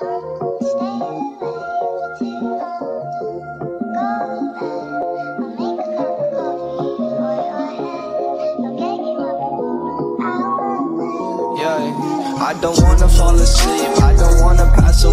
I don't wanna fall asleep, I don't wanna pass away.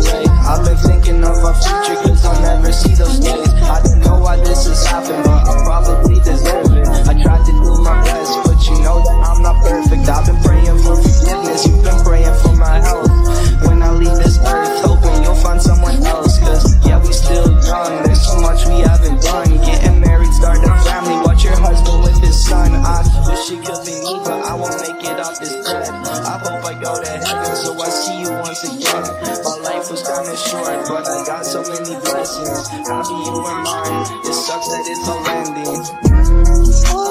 Hope I go to heaven, so I see you once again. My life was kinda short, but I got so many blessings. Happy you were mine, it sucks that it's all ending.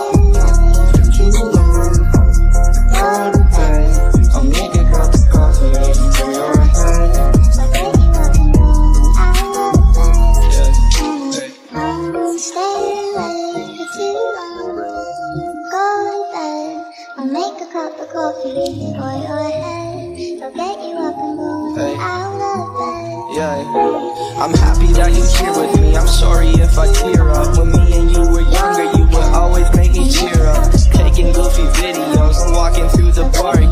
Cup of coffee for your head. I'll get you up and going Hey. out of bed. Yeah, I'm happy that you're here with me. I'm sorry if I tear up. When me and you were younger, you would always make me cheer up. Taking goofy videos and walking through the park.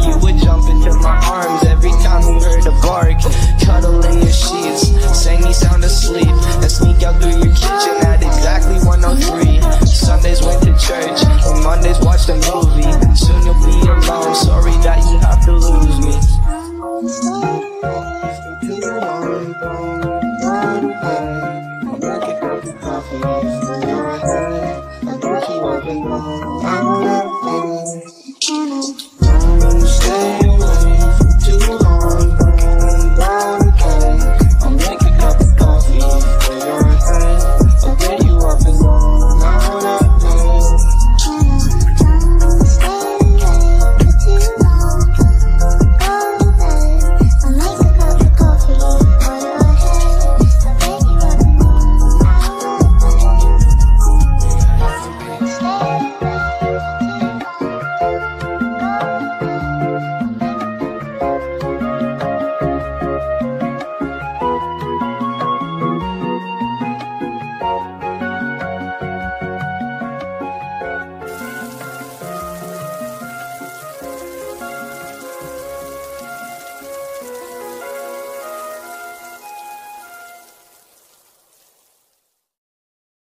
Get you